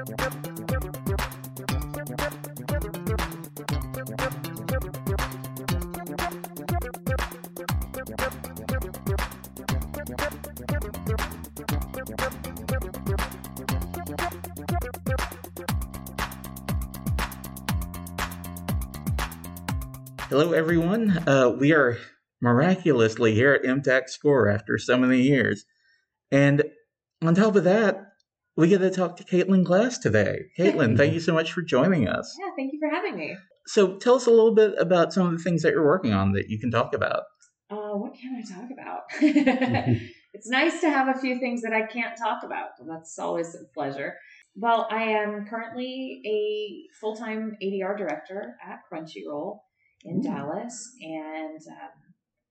Hello, everyone. Uh, we are miraculously here at MTAC Score after so many years. And on top of that, we get to talk to Caitlin Glass today. Caitlin, thank you so much for joining us. Yeah, thank you for having me. So tell us a little bit about some of the things that you're working on that you can talk about. Uh, what can I talk about? it's nice to have a few things that I can't talk about. That's always a pleasure. Well, I am currently a full time ADR director at Crunchyroll in Ooh. Dallas, and um,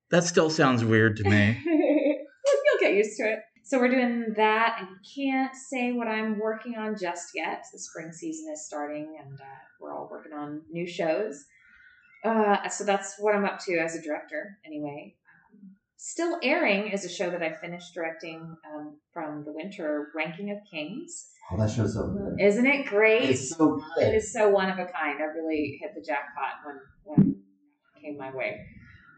That still sounds weird to me. you'll get used to it. So we're doing that. I can't say what I'm working on just yet. The spring season is starting, and uh, we're all working on new shows. Uh, so that's what I'm up to as a director, anyway. Um, still airing is a show that I finished directing um, from the winter, Ranking of Kings. Oh, that show's so good. Isn't it great? It's so good. is so one of a kind. I really hit the jackpot when when it came my way.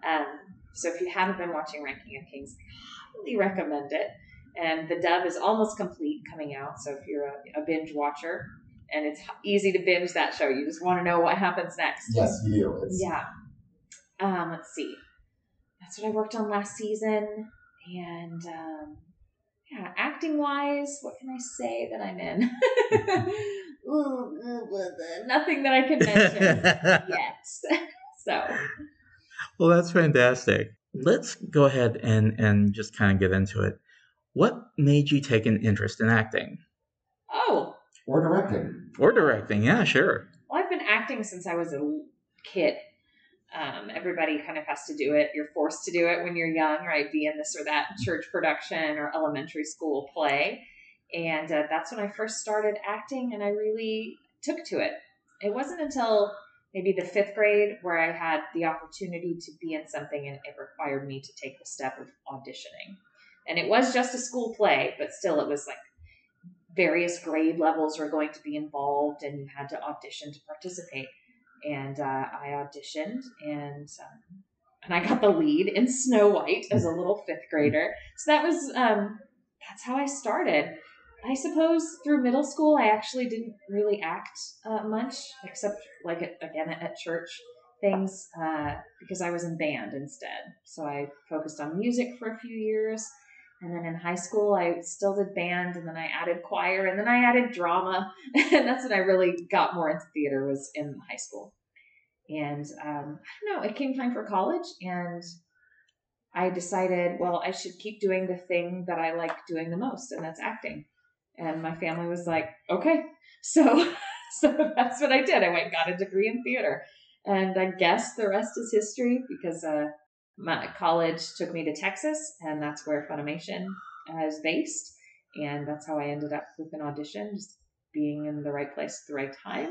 Um, so if you haven't been watching Ranking of Kings, I highly recommend it. And the dub is almost complete coming out. So if you're a, a binge watcher, and it's easy to binge that show, you just want to know what happens next. Yes, you do. It's, Yeah. Um, let's see. That's what I worked on last season. And um, yeah, acting wise, what can I say that I'm in? Ooh, ooh, blah, blah, Nothing that I can mention yet. so, well, that's fantastic. Let's go ahead and, and just kind of get into it. What made you take an interest in acting oh, Or directing. or directing? Yeah, sure. well, I've been acting since I was a kid. Um, everybody kind of has to do it. You're forced to do it when you're young, right? Be in this or that church production or elementary school play. And uh, that's when I first started acting, and I really took to it. It wasn't until maybe the fifth grade where I had the opportunity to be in something and it required me to take the step of auditioning. And it was just a school play, but still, it was like various grade levels were going to be involved, and you had to audition to participate and uh, I auditioned and um, and I got the lead in Snow White as a little fifth grader. So that was um, that's how I started. I suppose through middle school I actually didn't really act uh, much except like at, again at church things uh, because I was in band instead. So I focused on music for a few years. And then in high school, I still did band, and then I added choir, and then I added drama, and that's when I really got more into theater was in high school. And um, I don't know, it came time for college, and I decided, well, I should keep doing the thing that I like doing the most, and that's acting. And my family was like, okay, so so that's what I did. I went got a degree in theater, and I guess the rest is history because uh, my college took me to Texas, and that's where Funimation is based, and that's how I ended up with an audition, just being in the right place at the right time.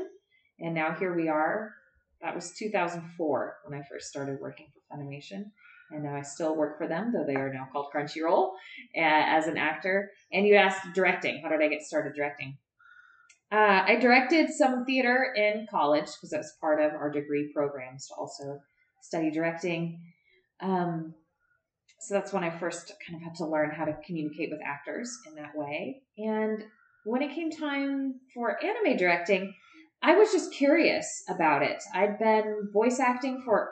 And now here we are. That was 2004 when I first started working for Funimation, and now I still work for them, though they are now called Crunchyroll, uh, as an actor. And you asked directing. How did I get started directing? Uh, I directed some theater in college because that was part of our degree programs to also study directing. Um, so that's when I first kind of had to learn how to communicate with actors in that way. And when it came time for anime directing, I was just curious about it. I'd been voice acting for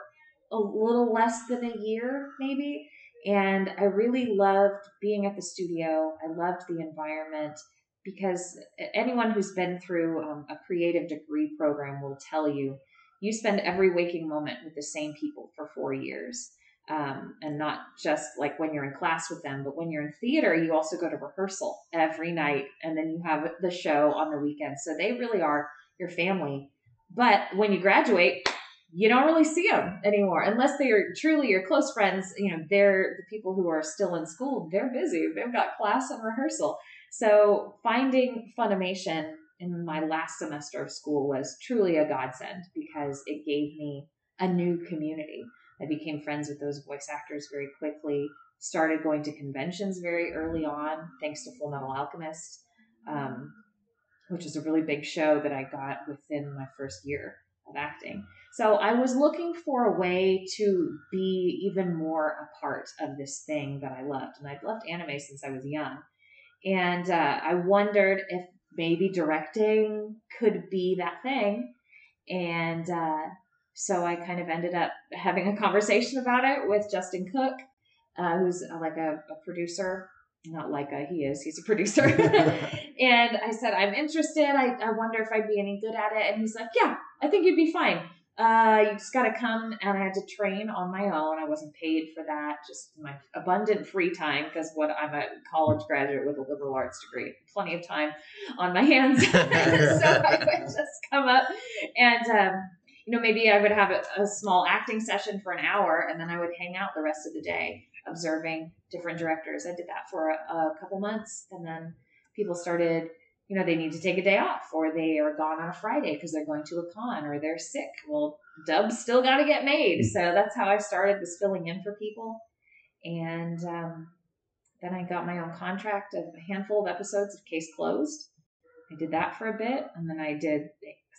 a little less than a year, maybe, and I really loved being at the studio. I loved the environment because anyone who's been through um, a creative degree program will tell you you spend every waking moment with the same people for four years. Um, and not just like when you're in class with them, but when you're in theater, you also go to rehearsal every night, and then you have the show on the weekend. So they really are your family. But when you graduate, you don't really see them anymore unless they are truly your close friends. You know, they're the people who are still in school. They're busy. They've got class and rehearsal. So finding Funimation in my last semester of school was truly a godsend because it gave me a new community. I became friends with those voice actors very quickly. Started going to conventions very early on, thanks to Full Metal Alchemist. Um, which was a really big show that I got within my first year of acting. So I was looking for a way to be even more a part of this thing that I loved. And I'd loved anime since I was young. And uh, I wondered if maybe directing could be that thing. And uh, so I kind of ended up having a conversation about it with Justin Cook, uh, who's uh, like a, a, producer. Not like a, he is, he's a producer. and I said, I'm interested. I, I wonder if I'd be any good at it. And he's like, Yeah, I think you'd be fine uh, you just got to come and I had to train on my own. I wasn't paid for that, just my abundant free time because what I'm a college graduate with a liberal arts degree, plenty of time on my hands. so I would just come up and, um, you know, maybe I would have a, a small acting session for an hour and then I would hang out the rest of the day observing different directors. I did that for a, a couple months and then people started you know, they need to take a day off or they are gone on a Friday because they're going to a con or they're sick. Well, dubs still got to get made. So that's how I started this filling in for people. And um, then I got my own contract of a handful of episodes of Case Closed. I did that for a bit and then I did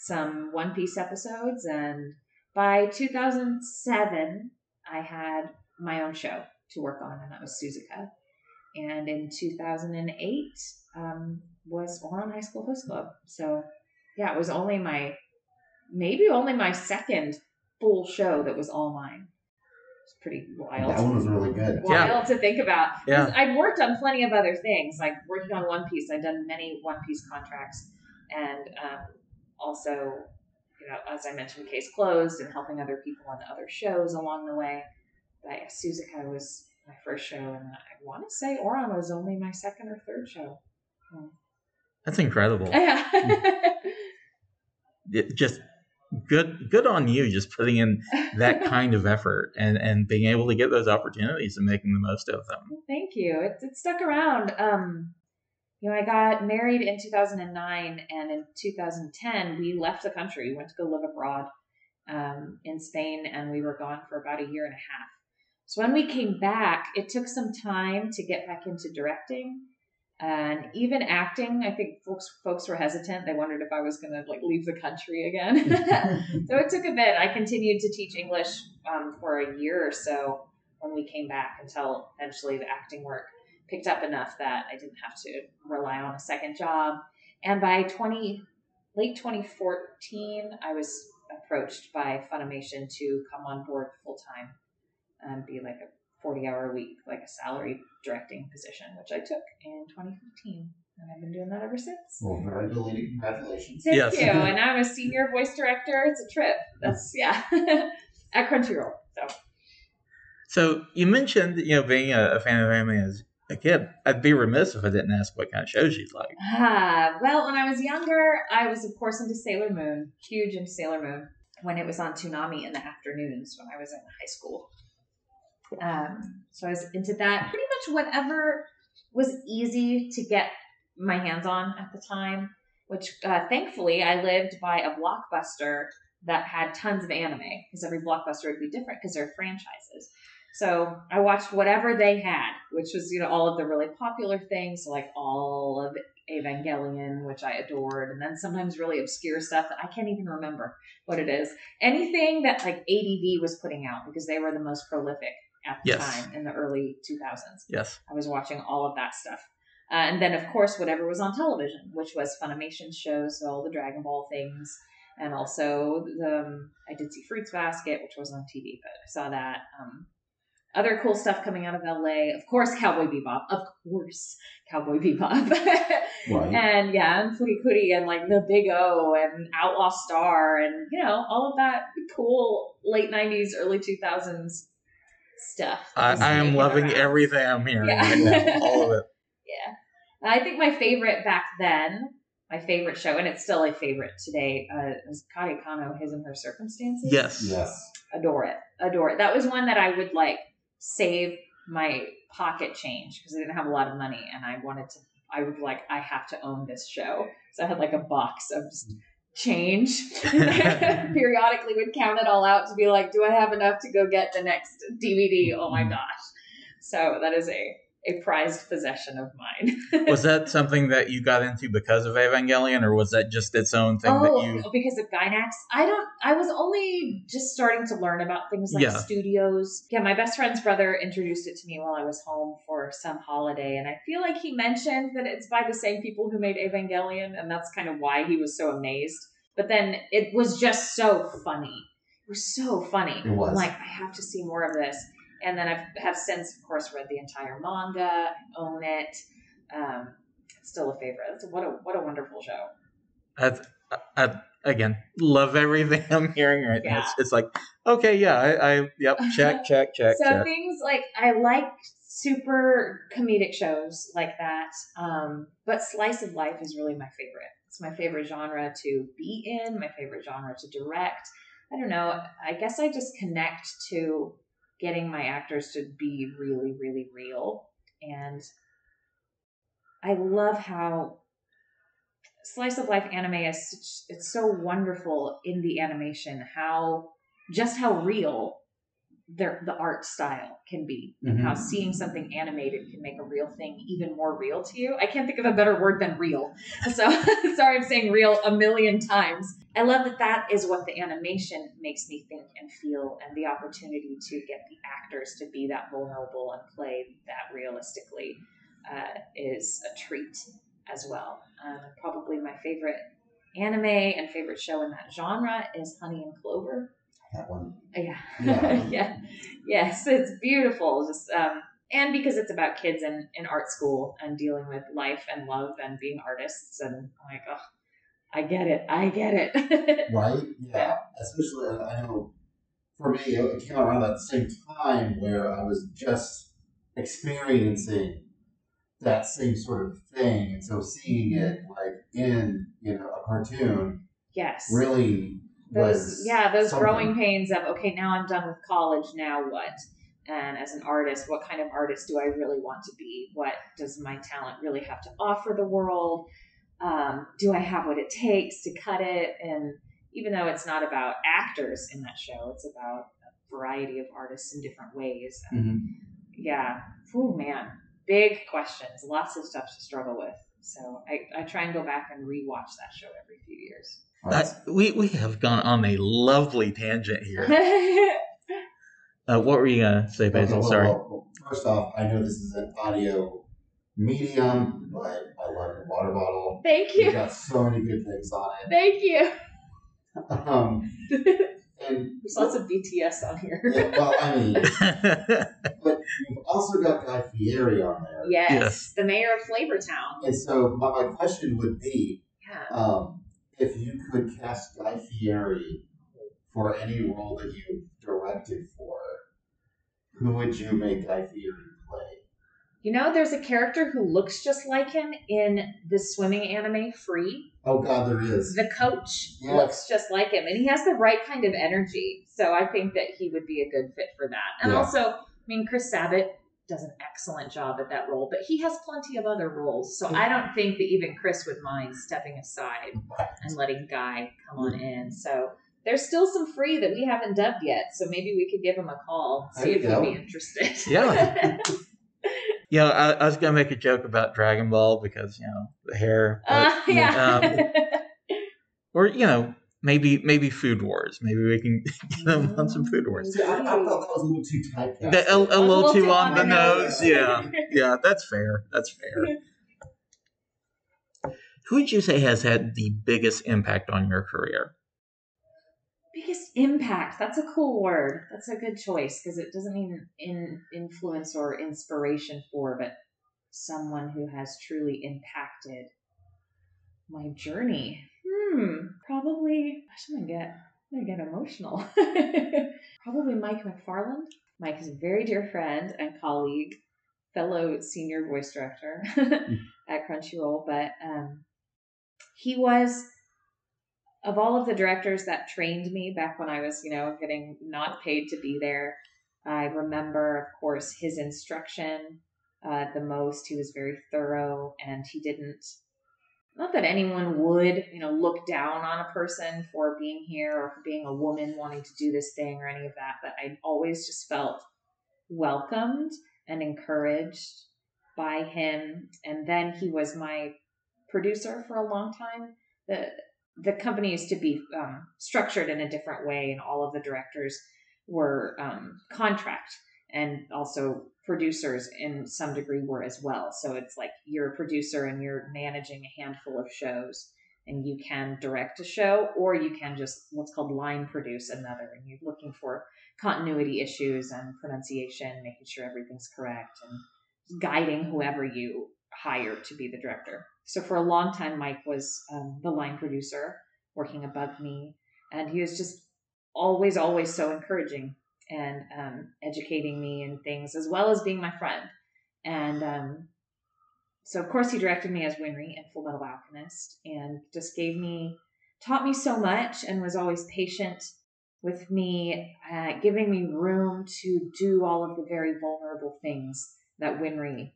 some One Piece episodes. And by 2007, I had my own show to work on, and that was Suzuka. And in 2008, um, was Ouran High School Host Club. So yeah, it was only my maybe only my second full show that was all mine. It's pretty wild. That one was really good. Wild yeah. to think about. Yeah. I'd worked on plenty of other things, like working on One Piece. I'd done many One Piece contracts, and um, also, you know, as I mentioned, Case Closed and helping other people on other shows along the way. But yeah, Suzuka was my first show, and I want to say Ouran was only my second or third show. Yeah. That's incredible. Yeah. it just good good on you just putting in that kind of effort and and being able to get those opportunities and making the most of them. Thank you. It, it stuck around. Um, you know, I got married in 2009, and in 2010 we left the country. We went to go live abroad um, in Spain, and we were gone for about a year and a half. So when we came back, it took some time to get back into directing and even acting i think folks folks were hesitant they wondered if i was going to like leave the country again so it took a bit i continued to teach english um, for a year or so when we came back until eventually the acting work picked up enough that i didn't have to rely on a second job and by 20 late 2014 i was approached by funimation to come on board full time and be like a 40 hour a week, like a salary directing position, which I took in 2015. And I've been doing that ever since. Well, very congratulations. Thank yes. you. And I'm a senior voice director. It's a trip. That's, mm-hmm. yeah, at Crunchyroll. So. So you mentioned, you know, being a, a fan of anime as a kid. I'd be remiss if I didn't ask what kind of shows you'd like. Ah, well, when I was younger, I was of course into Sailor Moon, huge into Sailor Moon. When it was on Toonami in the afternoons when I was in high school, um, so I was into that. Pretty much whatever was easy to get my hands on at the time. Which uh, thankfully I lived by a blockbuster that had tons of anime because every blockbuster would be different because they're franchises. So I watched whatever they had, which was you know all of the really popular things, so like all of Evangelion, which I adored, and then sometimes really obscure stuff that I can't even remember what it is. Anything that like ADV was putting out because they were the most prolific at the yes. time in the early 2000s. Yes. I was watching all of that stuff. Uh, and then, of course, whatever was on television, which was Funimation shows, so all the Dragon Ball things. And also, the, um, I did see Fruits Basket, which was on TV, but I saw that. Um, other cool stuff coming out of LA. Of course, Cowboy Bebop. Of course, Cowboy Bebop. right. And yeah, and Furikuri and like the Big O and Outlaw Star and, you know, all of that cool late 90s, early 2000s stuff. I, I am loving around. everything I'm hearing yeah. right now. All of it. Yeah. I think my favorite back then, my favorite show, and it's still a favorite today, uh, is Kare Kano, His and Her Circumstances. Yes. Yes. Adore it. Adore it. That was one that I would like save my pocket change because I didn't have a lot of money and I wanted to I would like I have to own this show. So I had like a box of just change periodically would count it all out to be like do i have enough to go get the next dvd oh my mm-hmm. gosh so that is a a prized possession of mine. was that something that you got into because of Evangelion, or was that just its own thing oh, that you? because of Gainax. I don't. I was only just starting to learn about things like Yeah. studios. Yeah, my best friend's brother introduced it to me while I was home for some holiday, and I feel like he mentioned that it's by the same people who made Evangelion, and that's kind of why he was so amazed. But then it was just so funny. It was so funny. It was. I'm like, I have to see more of this. And then I have since, of course, read the entire manga, own it. Um, still a favorite. That's what a what a wonderful show. I, I, again, love everything I'm hearing right now. It's, it's like, okay, yeah, I, I yep, check, check, check, so check. things like I like super comedic shows like that, um, but slice of life is really my favorite. It's my favorite genre to be in, my favorite genre to direct. I don't know. I guess I just connect to getting my actors to be really, really real, and I love how slice of life anime is it's so wonderful in the animation how just how real their the art style can be and how seeing something animated can make a real thing even more real to you. I can't think of a better word than real. So sorry i'm saying real a million times. I love that that is what the animation makes me think and feel and the opportunity to get the actors to be that vulnerable and play that realistically uh, is a treat as well. Um, probably my favorite anime and favorite show in that genre is honey and clover That one. yeah. Yeah. yeah. Yes, it's beautiful. Just um and because it's about kids in, in art school and dealing with life and love and being artists and I'm like, oh, I get it. I get it. Right? Yeah. Especially, uh, I know for me, it came out around that same time where I was just experiencing that same sort of thing. And so seeing it like in, you know, a cartoon yes. really Those was. yeah, those something. growing pains of okay, now I'm done with college, now what? And as an artist, what kind of artist do I really want to be? What does my talent really have to offer the world? Um, do I have what it takes to cut it? And even though it's not about actors in that show, it's about a variety of artists in different ways. And Mhm. yeah, oh man, big questions, lots of stuff to struggle with. So I, I try and go back and rewatch that show every few years. That- we we have gone on a lovely tangent here. Uh, what were you gonna say, Okay, Basil? well, Sorry. well, well, first off, I know this is an audio medium, but I love your water bottle. Thank You've you. got so many good things on it. Thank you. Um, and There's lots of BTS on here. yeah, well, I mean, but you've also got Guy Fieri on there. Yes, Yes. the mayor of Flavortown. And so my, my question would be, Yeah. um, if you could cast Guy Fieri for any role that you directed for, who would you make Guy Fieri play? You know, there's a character who looks just like him in the swimming anime Free. Oh God, there is. The coach Yes. looks just like him, and he has the right kind of energy. So I think that he would be a good fit for that. And Yeah. also, I mean, Chris Sabat does an excellent job at that role, but he has plenty of other roles. So I don't think that even Chris would mind stepping aside and letting Guy come on in. So there's still some free that we haven't dubbed yet. So maybe we could give him a call, see you if he'd be interested. Yeah. Yeah, I, I was gonna make a joke about Dragon Ball because you know the hair, but, Uh, yeah. or you know maybe maybe Food Wars. Maybe we can get them on some Food Wars. See, I, I thought that was a little too typecast. The- a, a little too on the nose. nose. Yeah, yeah, that's fair. That's fair. Who would you say has had the biggest impact on your career? Biggest impact. That's a cool word. That's a good choice because it doesn't mean in influence or inspiration for, but someone who has truly impacted my journey. Hmm. Probably. I'm gonna get. I'm gonna get emotional. Probably Mike McFarland. Mike is a very dear friend and colleague, fellow senior voice director at Crunchyroll, but um, he was of all of the directors that trained me back when I was, you know, getting not paid to be there, I remember, of course, his instruction uh, the most. He was very thorough and he didn't, not that anyone would, you know, look down on a person for being here or for being a woman wanting to do this thing or any of that, but I always just felt welcomed and encouraged by him, and then he was my producer for a long time. the The company used to be um, structured in a different way, and all of the directors were um, contract, and also producers in some degree were as well. So it's like you're a producer and you're managing a handful of shows and you can direct a show or you can just what's called line produce another and you're looking for continuity issues and pronunciation making sure everything's correct and guiding whoever you hire to be the director so for a long time mike was um, the line producer working above me. And he was just always always so encouraging and um, educating me in things as well as being my friend. And um, so of course he directed me as Winry in Full Metal Alchemist and just gave me taught me so much and was always patient with me, uh, giving me room to do all of the very vulnerable things that Winry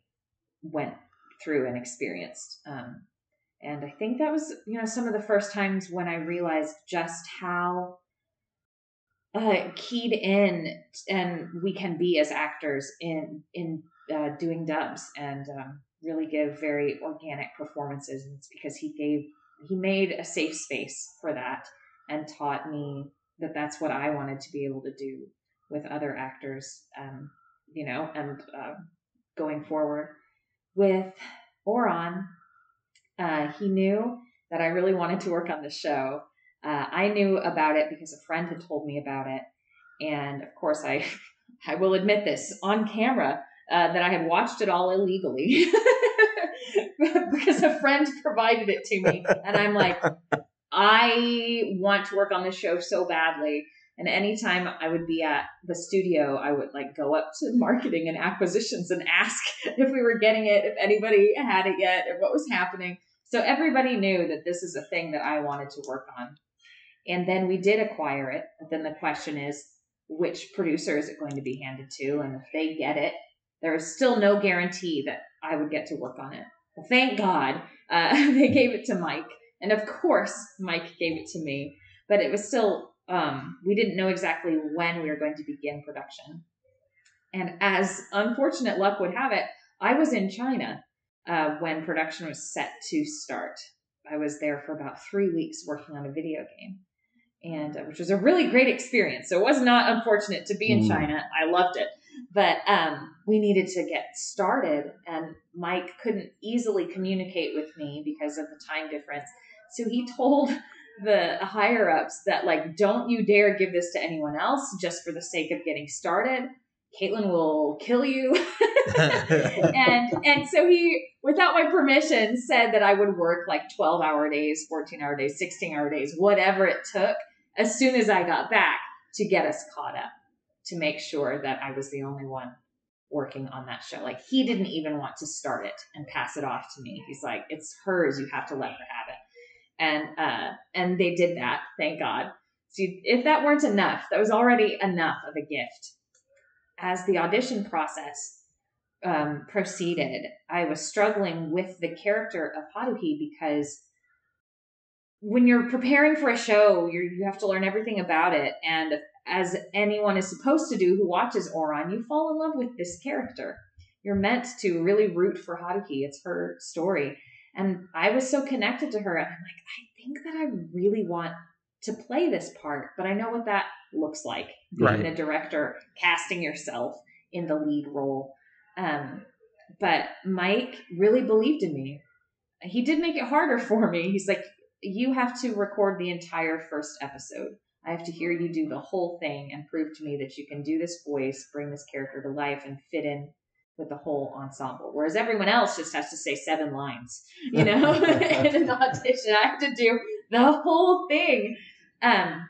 went through and experienced. Um, and I think that was, you know, some of the first times when I realized just how uh, keyed in and we can be as actors in in uh, doing dubs and um, really give very organic performances. And it's because he gave, he made a safe space for that and taught me that that's what I wanted to be able to do with other actors, um, you know, and uh, going forward. With Ouran, uh, he knew that I really wanted to work on the show. Uh, I knew about it because a friend had told me about it, and of course, I I will admit this on camera uh, that I had watched it all illegally because a friend provided it to me. And I'm like, I want to work on this show so badly. And anytime I would be at the studio, I would like go up to marketing and acquisitions and ask if we were getting it, if anybody had it yet, and what was happening. So everybody knew that this is a thing that I wanted to work on. And then we did acquire it. But then the question is, which producer is it going to be handed to? And if they get it, there is still no guarantee that I would get to work on it. Well, thank God uh, they gave it to Mike. And of course, Mike gave it to me, but it was still, um, we didn't know exactly when we were going to begin production. And as unfortunate luck would have it, I was in China uh, when production was set to start. I was there for about three weeks working on a video game, and uh, which was a really great experience. So it was not unfortunate to be in mm. China. I loved it. But um, we needed to get started, and Mike couldn't easily communicate with me because of the time difference. So he told the higher ups that, like, don't you dare give this to anyone else just for the sake of getting started. Caitlin will kill you. and and so he, without my permission, said that I would work like 12 hour days, 14 hour days, 16 hour days, whatever it took, as soon as I got back to get us caught up to make sure that I was the only one working on that show. Like he didn't even want to start it and pass it off to me. He's like, it's hers. You have to let her have it. And, uh, and they did that. Thank God. So if that weren't enough, that was already enough of a gift. As the audition process um, proceeded, I was struggling with the character of Haruhi because when you're preparing for a show, you you have to learn everything about it. And as anyone is supposed to do who watches Ouran, you fall in love with this character. You're meant to really root for Haruhi. It's her story. And I was so connected to her. And I'm like, I think that I really want to play this part, but I know what that looks like being right. the director, casting yourself in the lead role. Um, but Mike really believed in me. He did make it harder for me. He's like, you have to record the entire first episode. I have to hear you do the whole thing and prove to me that you can do this voice, bring this character to life, and fit in with the whole ensemble. Whereas everyone else just has to say seven lines, you know, in an audition. I have to do the whole thing. Um,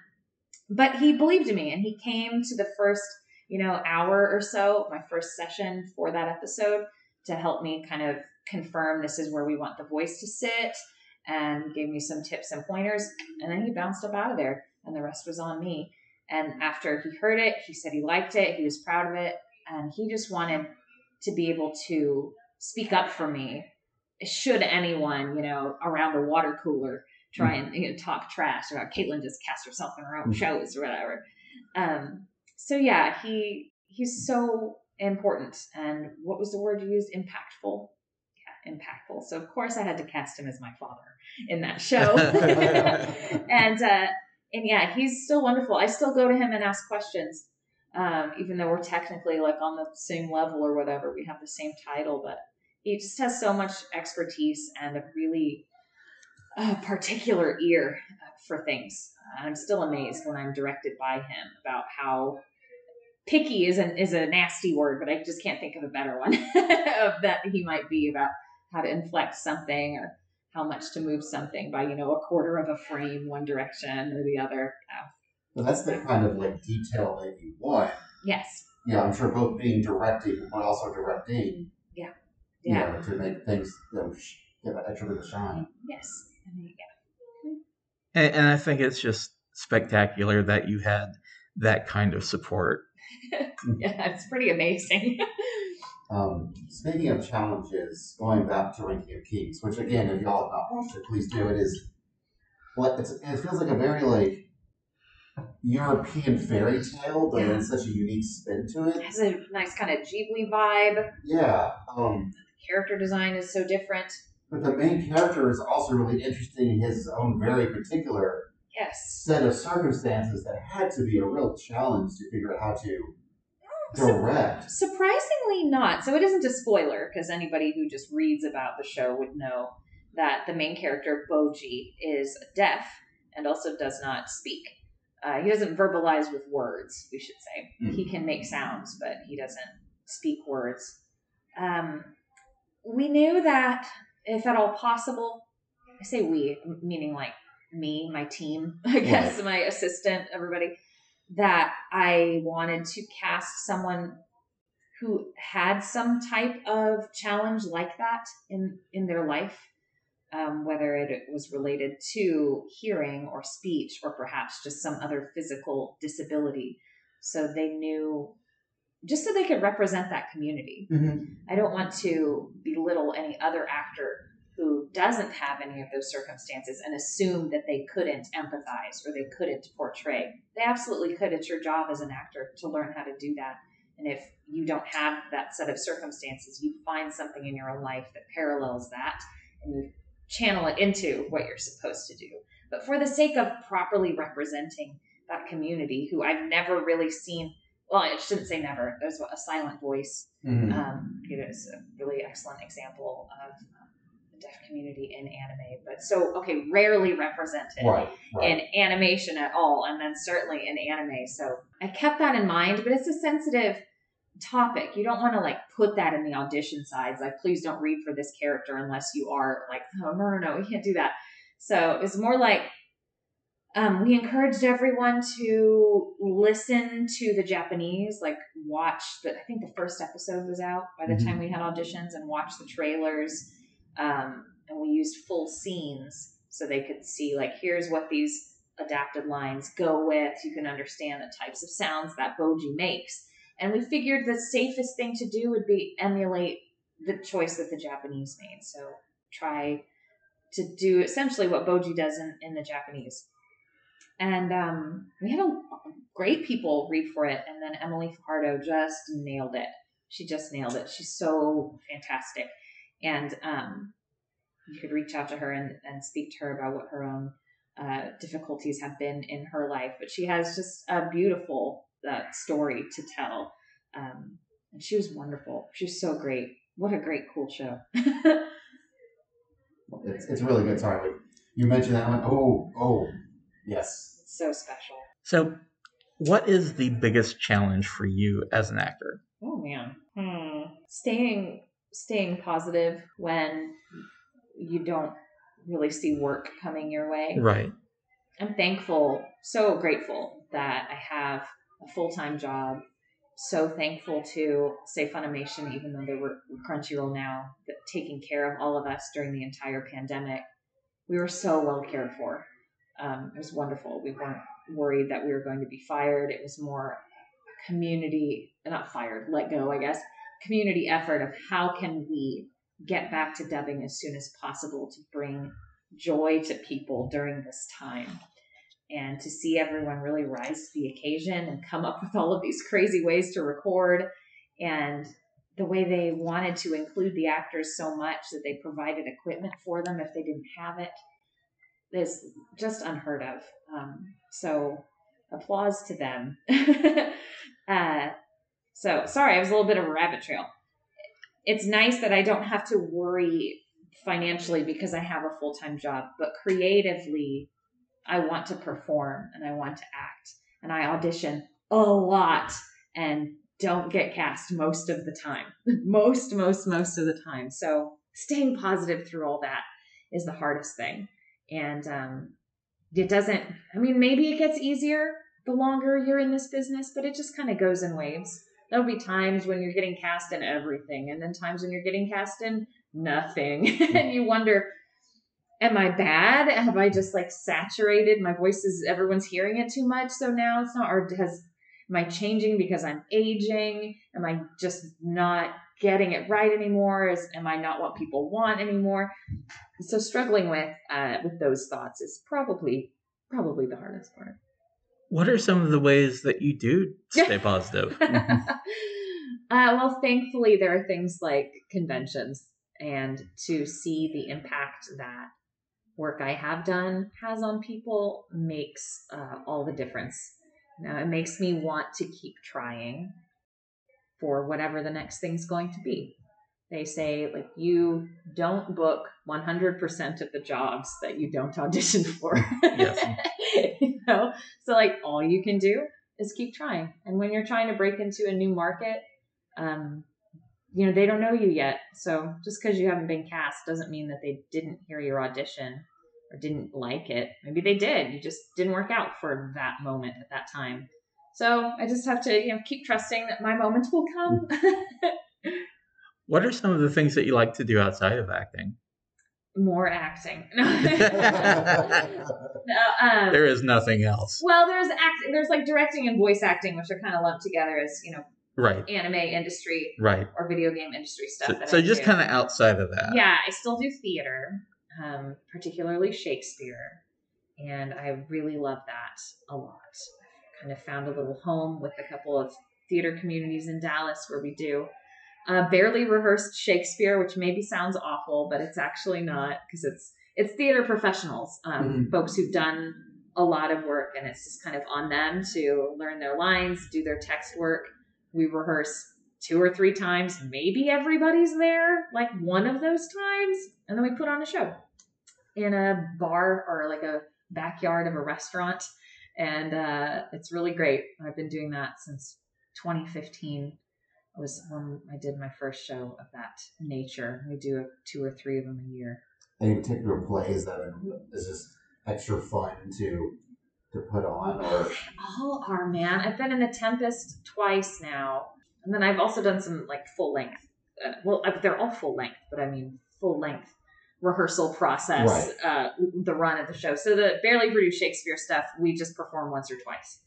but he believed in me and he came to the first, you know, hour or so, my first session for that episode to help me kind of confirm this is where we want the voice to sit and gave me some tips and pointers. And then he bounced up out of there and the rest was on me. And after he heard it, he said he liked it, he was proud of it, and he just wanted to be able to speak up for me. Should anyone, you know, around the water cooler try and you know, talk trash about Caitlin just cast herself in her own mm. shows or whatever. Um, so yeah, he he's so important. And what was the word you used? Impactful. Yeah, impactful. So of course I had to cast him as my father in that show. and uh, and yeah, he's still wonderful. I still go to him and ask questions, um, even though we're technically like on the same level or whatever. We have the same title, but he just has so much expertise and a really uh, particular ear for things. I'm still amazed when I'm directed by him about how picky is an is a nasty word, but I just can't think of a better one of that he might be about how to inflect something or how much to move something by you know a quarter of a frame one direction or the other. Well, that's the kind of like detail that you want. yes, Yeah, I'm sure both being directing but also directing. Yeah. You Yeah. know, to make things you know, sh- give that extra bit of shine. yes, I mean, And, and I think it's just spectacular that you had that kind of support. yeah. yeah, it's pretty amazing. Um, speaking of challenges, going back to Ranking of Kings, which again, if y'all have not watched it, please do. It is what it's, it feels like a very like European fairy tale, but Yeah. it's such a unique spin to it it. has a nice kind of Ghibli vibe. Yeah. Um, Character design is so different. but the main character is also really interesting in his own very particular Yes. set of circumstances that had to be a real challenge to figure out how to direct. Surprisingly not. So it isn't a spoiler because anybody who just reads about the show would know that the main character Bojji is deaf and also does not speak. Uh, he doesn't verbalize with words, we should say. Hmm. He can make sounds, but he doesn't speak words. Um, we knew that, if at all possible, I say we, meaning like me, my team, I guess, my assistant, everybody, that I wanted to cast someone who had some type of challenge like that in in their life, um, whether it was related to hearing or speech, or perhaps just some other physical disability, so they knew, just so they could represent that community. I don't want to belittle any other actor who doesn't have any of those circumstances and assume that they couldn't empathize or they couldn't portray. They absolutely could. It's your job as an actor to learn how to do that. And if you don't have that set of circumstances, you find something in your own life that parallels that and you channel it into what you're supposed to do. But for the sake of properly representing that community, who I've never really seen, well, I shouldn't say never, there's a silent voice Mhm. um, it is a really excellent example of um, the deaf community in anime. But so, okay, rarely represented Right, right. in animation at all, and then certainly in anime. So I kept that in mind, but it's a sensitive topic. You don't want to like put that in the audition sides. Like, please don't read for this character unless you are like, oh no, no, no, we can't do that. So it's more like um, we encouraged everyone to listen to the Japanese, like watch the. I think the first episode was out by the Mhm. time we had auditions, and watch the trailers. Um, and we used full scenes so they could see like here's what these adapted lines go with. You can understand the types of sounds that Bojji makes. And we figured the safest thing to do would be emulate the choice that the Japanese made. So try to do essentially what Bojji does in, in the Japanese. And um, we had a, great people read for it. And then Emily Fajardo just nailed it. She just nailed it. She's so fantastic. And um, you could reach out to her and, and speak to her about what her own uh, difficulties have been in her life. But she has just a beautiful uh, story to tell. Um, and she was wonderful. She's so great. What a great, cool show. It's, it's really good. Sorry, you mentioned that one. Oh, oh, yes. so special. So, what is the biggest challenge for you as an actor? Oh man. Hmm. Staying staying positive when you don't really see work coming your way. Right. I'm thankful, so grateful that I have a full time job. So thankful to say Funimation, even though they were Crunchyroll now, that taking care of all of us during the entire pandemic. We were so well cared for. Um, it was wonderful. We weren't worried that we were going to be fired. It was more community, not fired, let go, I guess, community effort of how can we get back to dubbing as soon as possible to bring joy to people during this time and to see everyone really rise to the occasion and come up with all of these crazy ways to record and the way they wanted to include the actors so much that they provided equipment for them if they didn't have it is just unheard of. Um, so applause to them. uh, so sorry, I was a little bit of a rabbit trail. It's nice that I don't have to worry financially because I have a full time job, but creatively, I want to perform and I want to act and I audition a lot and don't get cast most of the time. most, most, most of the time. So staying positive through all that is the hardest thing. And um, it doesn't, I mean, maybe it gets easier the longer you're in this business, but it just kind of goes in waves. There'll be times when you're getting cast in everything, and then times when you're getting cast in nothing. and you wonder, am I bad? Have I just like saturated my voice is everyone's hearing it too much? So now it's not, or has Am I changing because I'm aging? Am I just not getting it right anymore? Is am I not what people want anymore? So struggling with uh, with those thoughts is probably probably the hardest part. What are some of the ways that you do stay positive? uh, well, thankfully, there are things like conventions, and to see the impact that work I have done has on people makes uh, all the difference. Now, it makes me want to keep trying for whatever the next thing's going to be. They say, like, you don't book 100% of the jobs that you don't audition for. Yes. you know? So, like, all you can do is keep trying. And when you're trying to break into a new market, um, you know, they don't know you yet. So just because you haven't been cast doesn't mean that they didn't hear your audition or didn't like it. Maybe they did. You just didn't work out for that moment at that time. So I just have to, you know, keep trusting that my moment will come. what are some of the things that you like to do outside of acting? More acting. no, um, there is nothing else. Well, there's acting. There's like directing and voice acting, which are kind of lumped together as you know, right? Anime industry, right? Or video game industry stuff. So, so just kind of outside of that. Yeah, I still do theater um, particularly Shakespeare. And I really love that a lot. Kind of found a little home with a couple of theater communities in Dallas where we do uh, barely rehearsed Shakespeare, which maybe sounds awful, but it's actually not because it's it's theater professionals, um, mm-hmm. folks who've done a lot of work, and it's just kind of on them to learn their lines, do their text work. We rehearse two or three times, maybe everybody's there, like one of those times, and then we put on a show in a bar or like a backyard of a restaurant. And uh, it's really great. I've been doing that since 2015 was when I did my first show of that nature. We do two or three of them a year. Any particular plays that is just extra fun to to put on, or all are man. I've been in the Tempest twice now, and then I've also done some like full length. Uh, well, they're all full length, but I mean full length rehearsal process right. uh, the run of the show. So the barely produced Shakespeare stuff we just perform once or twice.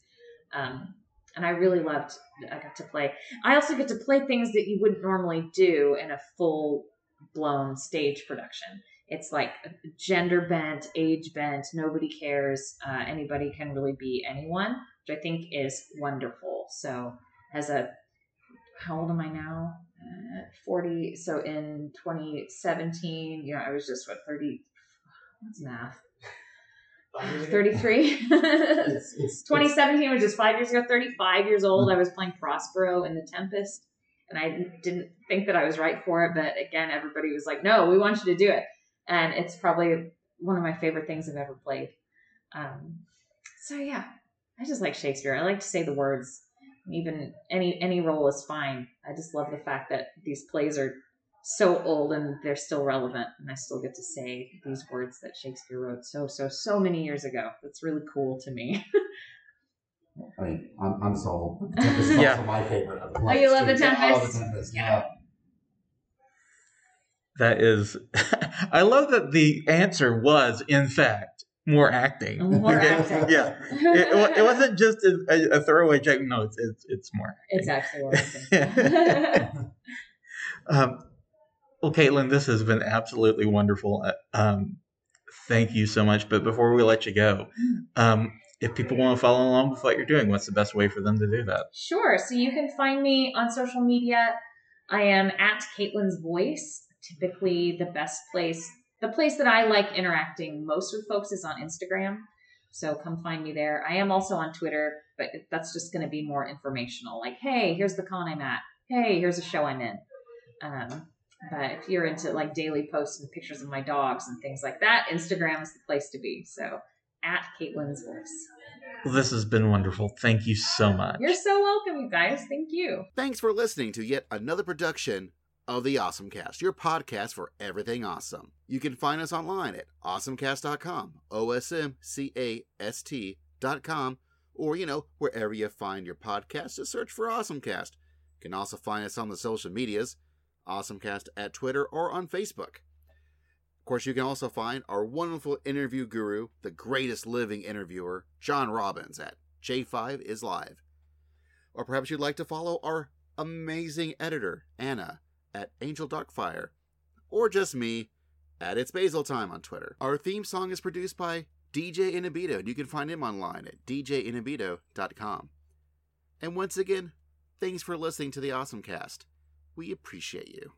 Um, and I really loved I got to play. I also get to play things that you wouldn't normally do in a full blown stage production. It's like gender bent, age bent, nobody cares. Uh, anybody can really be anyone, which I think is wonderful. So as a how old am I now? 40. So in 2017, you know, I was just what 30. What's math? 33. 2017 was just five years ago. 35 years old. I was playing Prospero in The Tempest, and I didn't think that I was right for it. But again, everybody was like, "No, we want you to do it," and it's probably one of my favorite things I've ever played. Um, so yeah, I just like Shakespeare. I like to say the words even any any role is fine. I just love the fact that these plays are so old and they're still relevant, and I still get to say these words that Shakespeare wrote so so so many years ago. That's really cool to me. I mean, I'm, I'm sold. Tempest is yeah. also my favorite of the plays. Oh, you love too. the Tempest? I love the Tempest. Yeah. That is, I love that the answer was, in fact, more acting. More acting. yeah, it, it, wasn't just a, a, throwaway joke. No, it's it's, it's more. Acting. It's actually more acting. um, well, Caitlin, this has been absolutely wonderful. Uh, um, thank you so much. But before we let you go, um, if people want to follow along with what you're doing, what's the best way for them to do that? Sure. So you can find me on social media. I am at Caitlin's Voice. Typically, the best place, the place that I like interacting most with folks is on Instagram. So come find me there. I am also on Twitter, but that's just going to be more informational. Like, hey, here's the con I'm at. Hey, here's a show I'm in. Um, but if you're into like daily posts and pictures of my dogs and things like that, Instagram is the place to be. So at Caitlin's Voice. Well, this has been wonderful. Thank you so much. You're so welcome, you guys. Thank you. Thanks for listening to yet another production of the Awesome Cast, your podcast for everything awesome. You can find us online at awesomecast.com, O S M C A S T.com, or, you know, wherever you find your podcast, just search for Awesomecast. You can also find us on the social medias, Awesomecast at Twitter or on Facebook. Of course, you can also find our wonderful interview guru, the greatest living interviewer, John Robbins, at J5 is Live. Or perhaps you'd like to follow our amazing editor, Anna, at Angel Darkfire, or just me at It's Basil Time on Twitter. Our theme song is produced by DJ Inabito, and you can find him online at djinabito.com. And once again, thanks for listening to the Awesome Cast. We appreciate you.